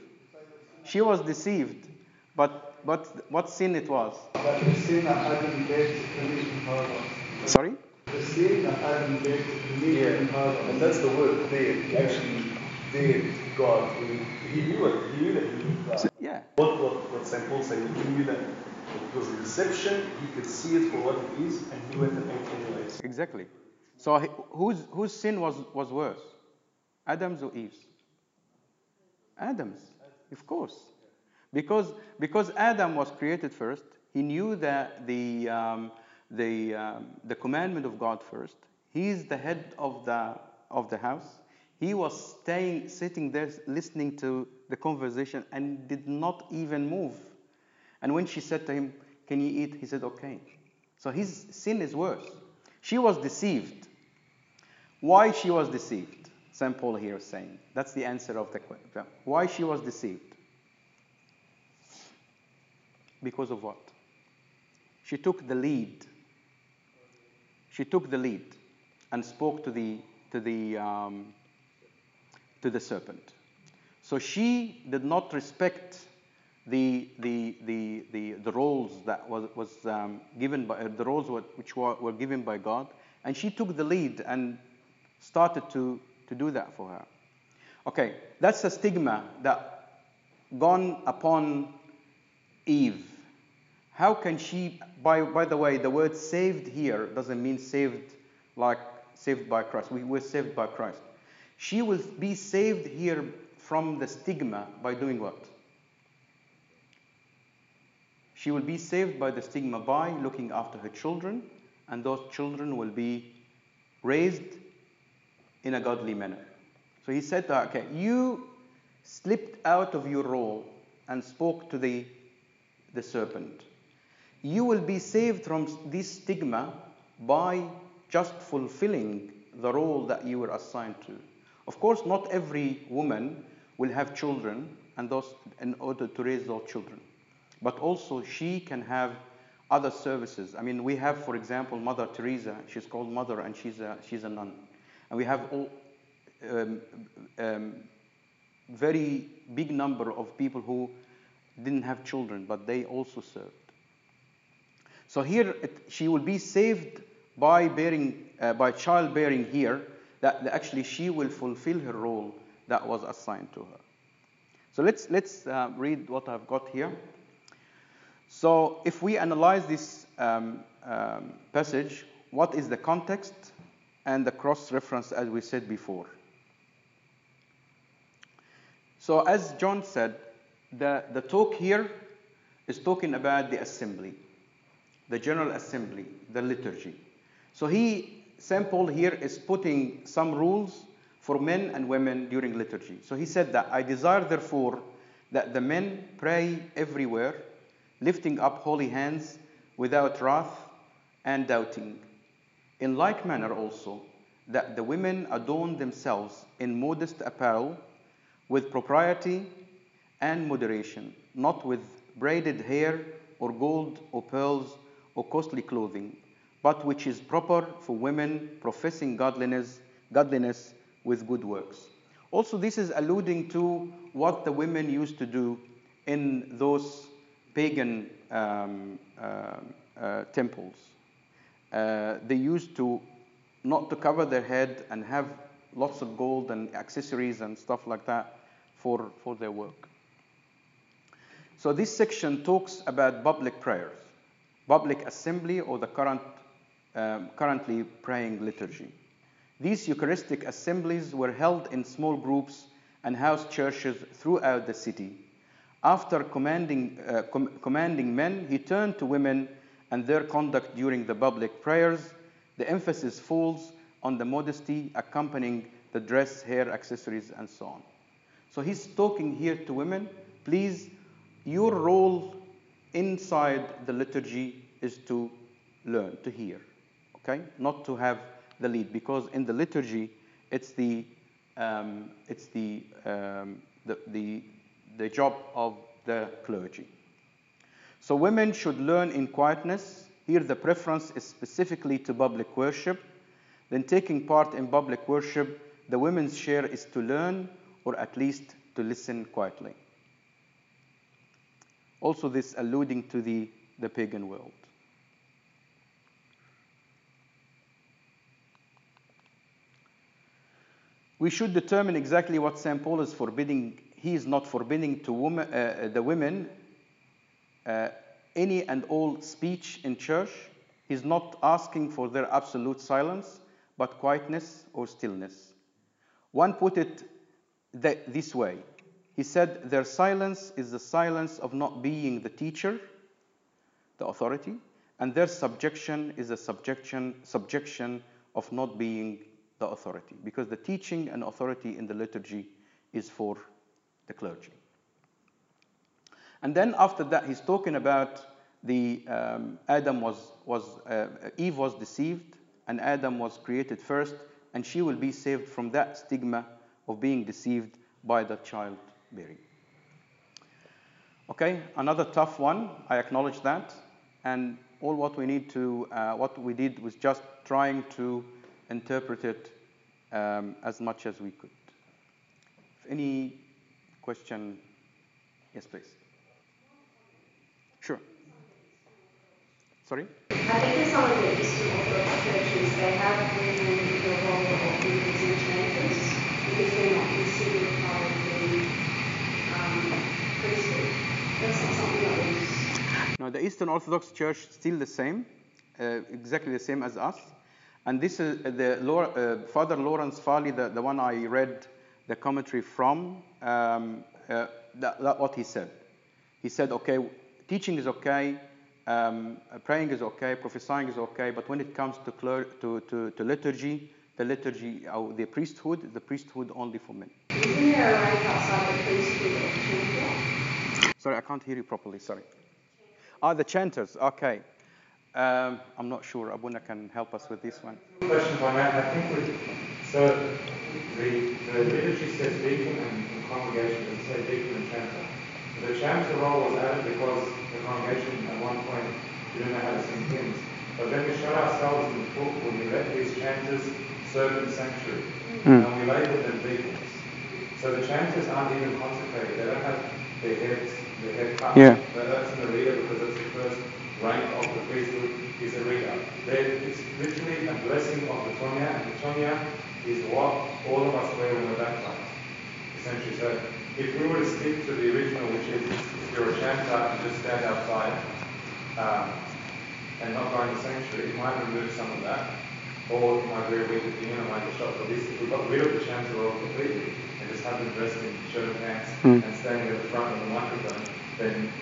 [SPEAKER 1] She was deceived, but but what sin it was?
[SPEAKER 2] But the sin that Adam dared to commit in paradise.
[SPEAKER 1] Sorry.
[SPEAKER 2] The sin that Adam dared to commit in paradise. And that's the word dared. He actually dared God. He, he knew it. He knew that he knew God.
[SPEAKER 1] Yeah.
[SPEAKER 2] What, what, what St. Paul said, he knew that it was a deception, he could see it for what it is, and he went and ate anyways.
[SPEAKER 1] Exactly. So he- whose whose sin was was worse? Adam's or Eve's? Adam's, of course. Because, because Adam was created first, he knew that the, um, the, um, the commandment of God first. He's the head of the, of the house. He was staying, sitting there, listening to the conversation and did not even move. And when she said to him, Can you eat? He said, Okay. So his sin is worse. She was deceived. Why she was deceived? St. Paul here is saying. That's the answer of the question. Why she was deceived? Because of what? She took the lead. She took the lead and spoke to the to the um, to the serpent. So she did not respect the the the the, the roles that was was um, given by the roles which were, were given by God, and she took the lead and started to to do that for her. Okay, that's a stigma that gone upon Eve, how can she, by, by the way, the word saved here doesn't mean saved like saved by Christ. We were saved by Christ. She will be saved here from the stigma by doing what? She will be saved by the stigma by looking after her children, and those children will be raised in a godly manner. So he said to her, Okay, you slipped out of your role and spoke to the, the serpent. You will be saved from this stigma by just fulfilling the role that you were assigned to. Of course, not every woman will have children and those in order to raise those children. But also she can have other services. I mean, we have, for example, Mother Teresa. She's called Mother, and she's a she's a nun. And we have all um, um, very big number of people who didn't have children, but they also served. So here it, she will be saved by bearing, uh, by childbearing here. That, actually she will fulfill her role that was assigned to her. So let's let's uh, read what I've got here. So if we analyze this um, um, passage, what is the context and the cross reference as we said before? So, as John said, the, the talk here is talking about the assembly, the General Assembly, the liturgy. So, he, St. Paul here is putting some rules for men and women during liturgy. So, he said that I desire, therefore, that the men pray everywhere, lifting up holy hands without wrath and doubting. In like manner, also, that the women adorn themselves in modest apparel with propriety and moderation, not with braided hair or gold or pearls or costly clothing, but which is proper for women professing godliness, godliness with good works. Also, this is alluding to what the women used to do in those pagan um, uh, uh, temples. Uh, they used to not to cover their head and have lots of gold and accessories and stuff like that for, for their work. So this section talks about public prayers, public assembly, or the current, um, currently praying liturgy. These Eucharistic assemblies were held in small groups and house churches throughout the city. After commanding, uh, com- commanding men, he turned to women and their conduct during the public prayers. The emphasis falls on the modesty accompanying the dress, hair, accessories, and so on. So he's talking here to women. Please, your role inside the liturgy is to learn, to hear, okay? Not to have the lead, because in the liturgy, it's the um, it's the, um, the, the the job of the clergy. So women should learn in quietness. Here, the preference is specifically to public worship. Then, taking part in public worship, the women's share is to learn or at least to listen quietly. Also, this alluding to the, the pagan world. We should determine exactly what St. Paul is forbidding. He is not forbidding to woman, uh, the women uh, any and all speech in church. He's not asking for their absolute silence, but quietness or stillness. One put it that this way. He said, Their silence is the silence of not being the teacher, the authority, and their subjection is the subjection, subjection of not being the authority, because the teaching and authority in the liturgy is for the clergy. And then after that, he's talking about the um, Adam was was uh, Eve was deceived, and Adam was created first, and she will be saved from that stigma of being deceived by the childbearing. Okay, another tough one. I acknowledge that, and all what we need to, uh, what we did was just trying to interpret it um, as much as we could. If any question, yes, please. Sure. Sorry?
[SPEAKER 5] I think the Eastern Orthodox churches, they have removed the role of because they're not considered part of the um, priesthood. That's not something that was.
[SPEAKER 1] No, the Eastern Orthodox Church still the same, uh, exactly the same as us. And this is uh, the uh, Father Lawrence Farley, the, the one I read the commentary from, um, uh, that, that what he said. He said, okay, teaching is okay, um, praying is okay, prophesying is okay, but when it comes to, cler- to, to, to liturgy, the liturgy, or the priesthood, the priesthood only for men.
[SPEAKER 5] Isn't there a rank outside the priesthood of?
[SPEAKER 1] Sorry, I can't hear you properly. Sorry. Ah, the chanters. Okay. Um, I'm not sure. Abuna can help us with this one.
[SPEAKER 6] Question on that. I think we, so the, the liturgy says deacon and, the congregation doesn't say deacon and chanter. The chanter role was added because the congregation at one point didn't know how to sing hymns. But then we showed ourselves in the book when we let these chanters serve in the sanctuary. And we labeled them deacons. So the chanters aren't even consecrated. They don't have their heads, their head cut.
[SPEAKER 1] Yeah.
[SPEAKER 6] But that's in the reader because that's the first rank of the priesthood is a reader. There, it's literally a blessing of the tonia, and the tonia is what all of us wear when we're baptized. Essentially, so if we were to stick to the original, which is if you're a chanter and just stand outside um, and not go in the sanctuary, it might remove some of that. Or it might be a weak opinion, it might get shot. But this, if we got rid of the chanter role completely and just have them dressed in shirt and pants
[SPEAKER 1] Mm.
[SPEAKER 6] and standing at the front of the microphone, then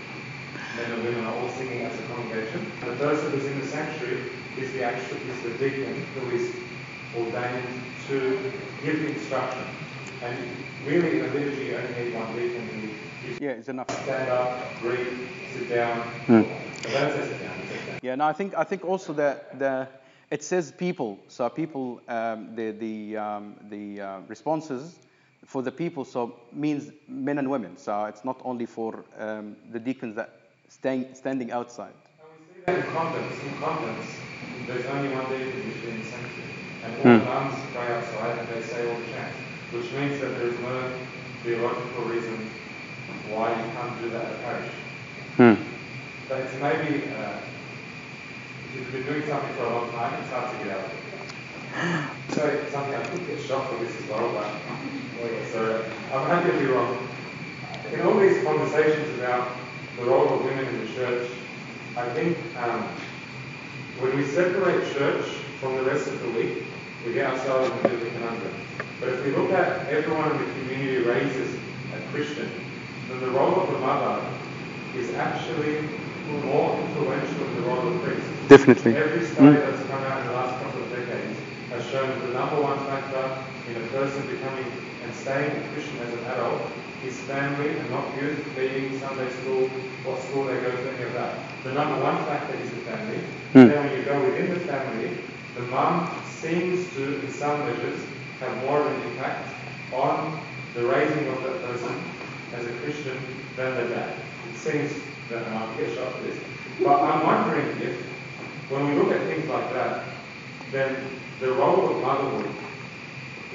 [SPEAKER 6] men and women are all singing as a congregation. The person who's in the sanctuary is the actual is the deacon who is ordained to give the instruction. And really in a liturgy you only need one deacon who
[SPEAKER 1] Yeah, it's enough.
[SPEAKER 6] stand up, breathe, sit down. But sit down, sit down.
[SPEAKER 1] Yeah, no, I think I think also that the it says people, so people um, the the um, the uh, responses for the people so means men and women. So it's not only for um, the deacons that staying standing outside.
[SPEAKER 6] And we see that in convents. In convents, there's only one deacon usually in the sanctuary. And all the nuns pray outside and they say all the chants. Which means that there is no theological reason why you can't do that at parish.
[SPEAKER 1] Hmm.
[SPEAKER 6] But it's maybe, uh, if you've been doing something for a long time, it's hard to get out of it. So something I could get shocked for this as well, but so I'm happy to be wrong. In all these conversations about the role of women in the church, I think um, when we separate church from the rest of the week, we get ourselves into a conundrum. But if we look at everyone in the community raises a Christian, then the role of the mother is actually more influential than the role of priest.
[SPEAKER 1] Definitely.
[SPEAKER 6] Every study that's come out in the last couple of decades has shown that the number one factor in a person becoming and staying a Christian as an adult is family and not youth, being Sunday school, what school they go to, any of that. The number one factor is the family.
[SPEAKER 1] Hmm.
[SPEAKER 6] Then when you go within the family, the mum seems to, in some measures, have more of an impact on the raising of that person as a Christian than the dad. It seems that, and I'll get shot for this, but I'm wondering if, when we look at things like that, then the role of motherhood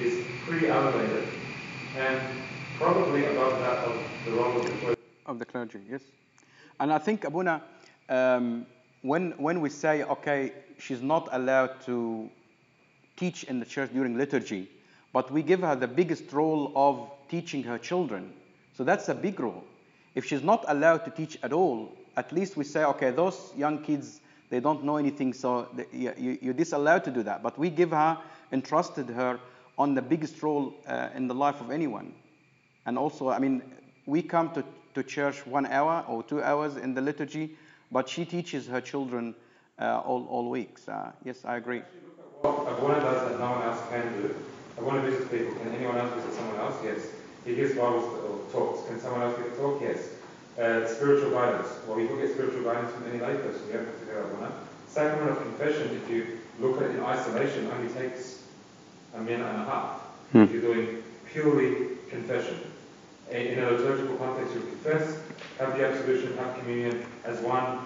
[SPEAKER 6] is pretty elevated and probably above that of the role of the clergy.
[SPEAKER 1] of the clergy, yes. And I think, Abuna, um, when, when we say, okay, she's not allowed to teach in the church during liturgy, but we give her the biggest role of teaching her children. So that's a big role. If she's not allowed to teach at all, at least we say, okay, those young kids, they don't know anything, so you, you- you're disallowed to do that. But we give her, entrusted her on the biggest role uh, in the life of anyone. And also, I mean, we come to, to church one hour or two hours in the liturgy, but she teaches her children uh, all, all weeks. Uh, yes, I agree.
[SPEAKER 6] What Abuna does that no one else can do. Abuna visits people. Can anyone else visit someone else? Yes. He gives Bible talks. Can someone else give a talk? Yes. Uh, spiritual guidance. Well, you can get spiritual guidance from any. You go to Abuna. Sacrament of confession, if you look at it in isolation, only takes a minute and a half.
[SPEAKER 1] Hmm.
[SPEAKER 6] If you're doing purely confession. In a liturgical context, you confess, have the absolution, have communion as one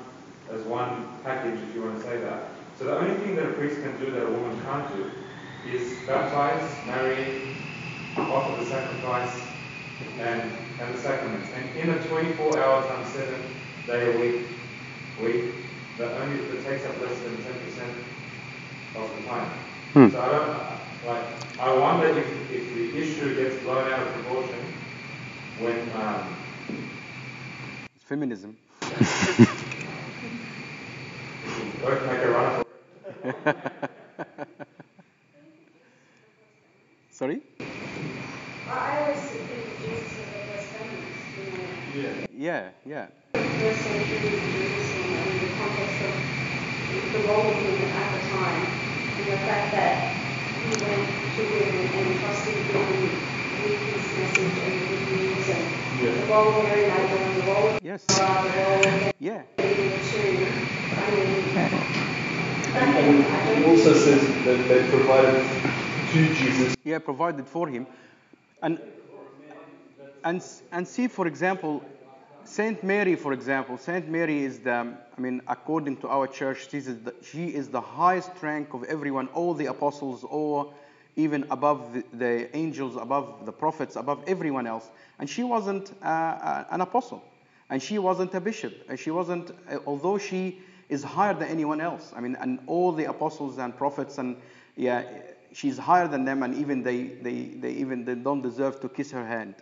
[SPEAKER 6] as one package, if you want to say that. So the only thing that a priest can do that a woman can't do is baptize, marry, offer the sacrifice, and, and the sacraments. And in a 24-hour times seven day a week, week, that only that takes up less than 10% of the time.
[SPEAKER 1] Hmm.
[SPEAKER 6] So I don't like. I wonder if, if the issue gets blown out of proportion when um,
[SPEAKER 1] It's feminism.
[SPEAKER 6] Don't make a run for it.
[SPEAKER 1] Sorry?
[SPEAKER 5] I always the role of him at the time, and the fact that he went to women and trusted women with his message and with news and the role of Mary Magdalene, the role of
[SPEAKER 1] Yes.
[SPEAKER 5] Sarah, the role of
[SPEAKER 1] Yeah.
[SPEAKER 5] leading the two. I mean, back
[SPEAKER 2] And
[SPEAKER 5] then, I
[SPEAKER 2] it also says that they provided to Jesus.
[SPEAKER 1] Yeah, provided for him. And, and, and see, for example, Saint Mary, for example, Saint Mary is the, I mean, according to our church, she is the, she is the highest rank of everyone, all the apostles, or even above the, the angels, above the prophets, above everyone else. And she wasn't uh, uh, an apostle, and she wasn't a bishop, and she wasn't, uh, although she is higher than anyone else. I mean, and all the apostles and prophets, and yeah, she's higher than them, and even they, they, they even they don't deserve to kiss her hand.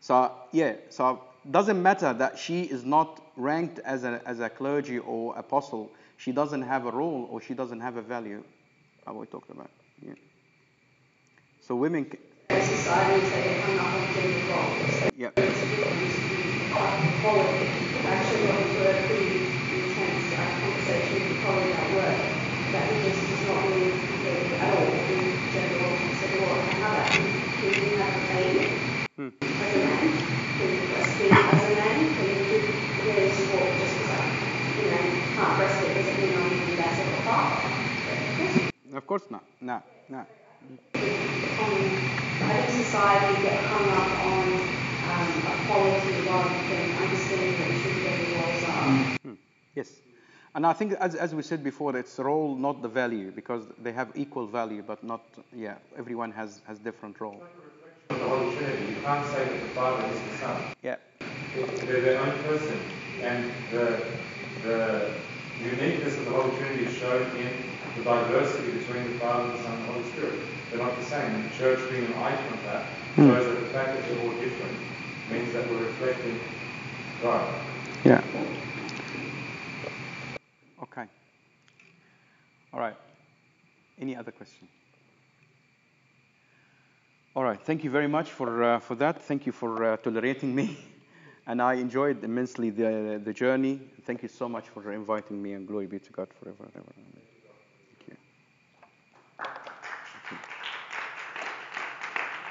[SPEAKER 1] So yeah, so doesn't matter that she is not ranked as a as a clergy or apostle. She doesn't have a role or she doesn't have a value. How we talked about. Yeah. So women. c-
[SPEAKER 5] as societies that get hung up on gender roles. So
[SPEAKER 1] Yeah.
[SPEAKER 5] It's a difference in equality. I actually got into a pretty intense uh, conversation with a colleague at work that he just does not really believe at all in gender roles. I said, well, how about you? Can you have a baby
[SPEAKER 1] Hmm.
[SPEAKER 5] as a man? Can you breastfeed as a man? Can you do really support just because I, you know, can't breastfeed doesn't mean I'm going to be that sort of father. But
[SPEAKER 1] of course not. No. No.
[SPEAKER 5] on, I think society get hung up on um, equality rather than understanding what true gender roles are.
[SPEAKER 1] Yes. And I think, as, as we said before, it's role, not the value, because they have equal value, but not, yeah, everyone has, has different role.
[SPEAKER 6] Of the Holy Trinity, you can't say that the Father is the Son.
[SPEAKER 1] Yeah.
[SPEAKER 6] They're their own person. And the, the uniqueness of the Holy Trinity is shown in the diversity between the Father, the Son, and the Holy Spirit. They're not the same. And the church being an icon of that shows that the fact that they're all different means that we're reflecting God.
[SPEAKER 1] Yeah. Okay. All right. Any other question? All right. Thank you very much for uh, for that. Thank you for uh, tolerating me, and I enjoyed immensely the the journey. Thank you so much for inviting me, and glory be to God forever and ever. Amen.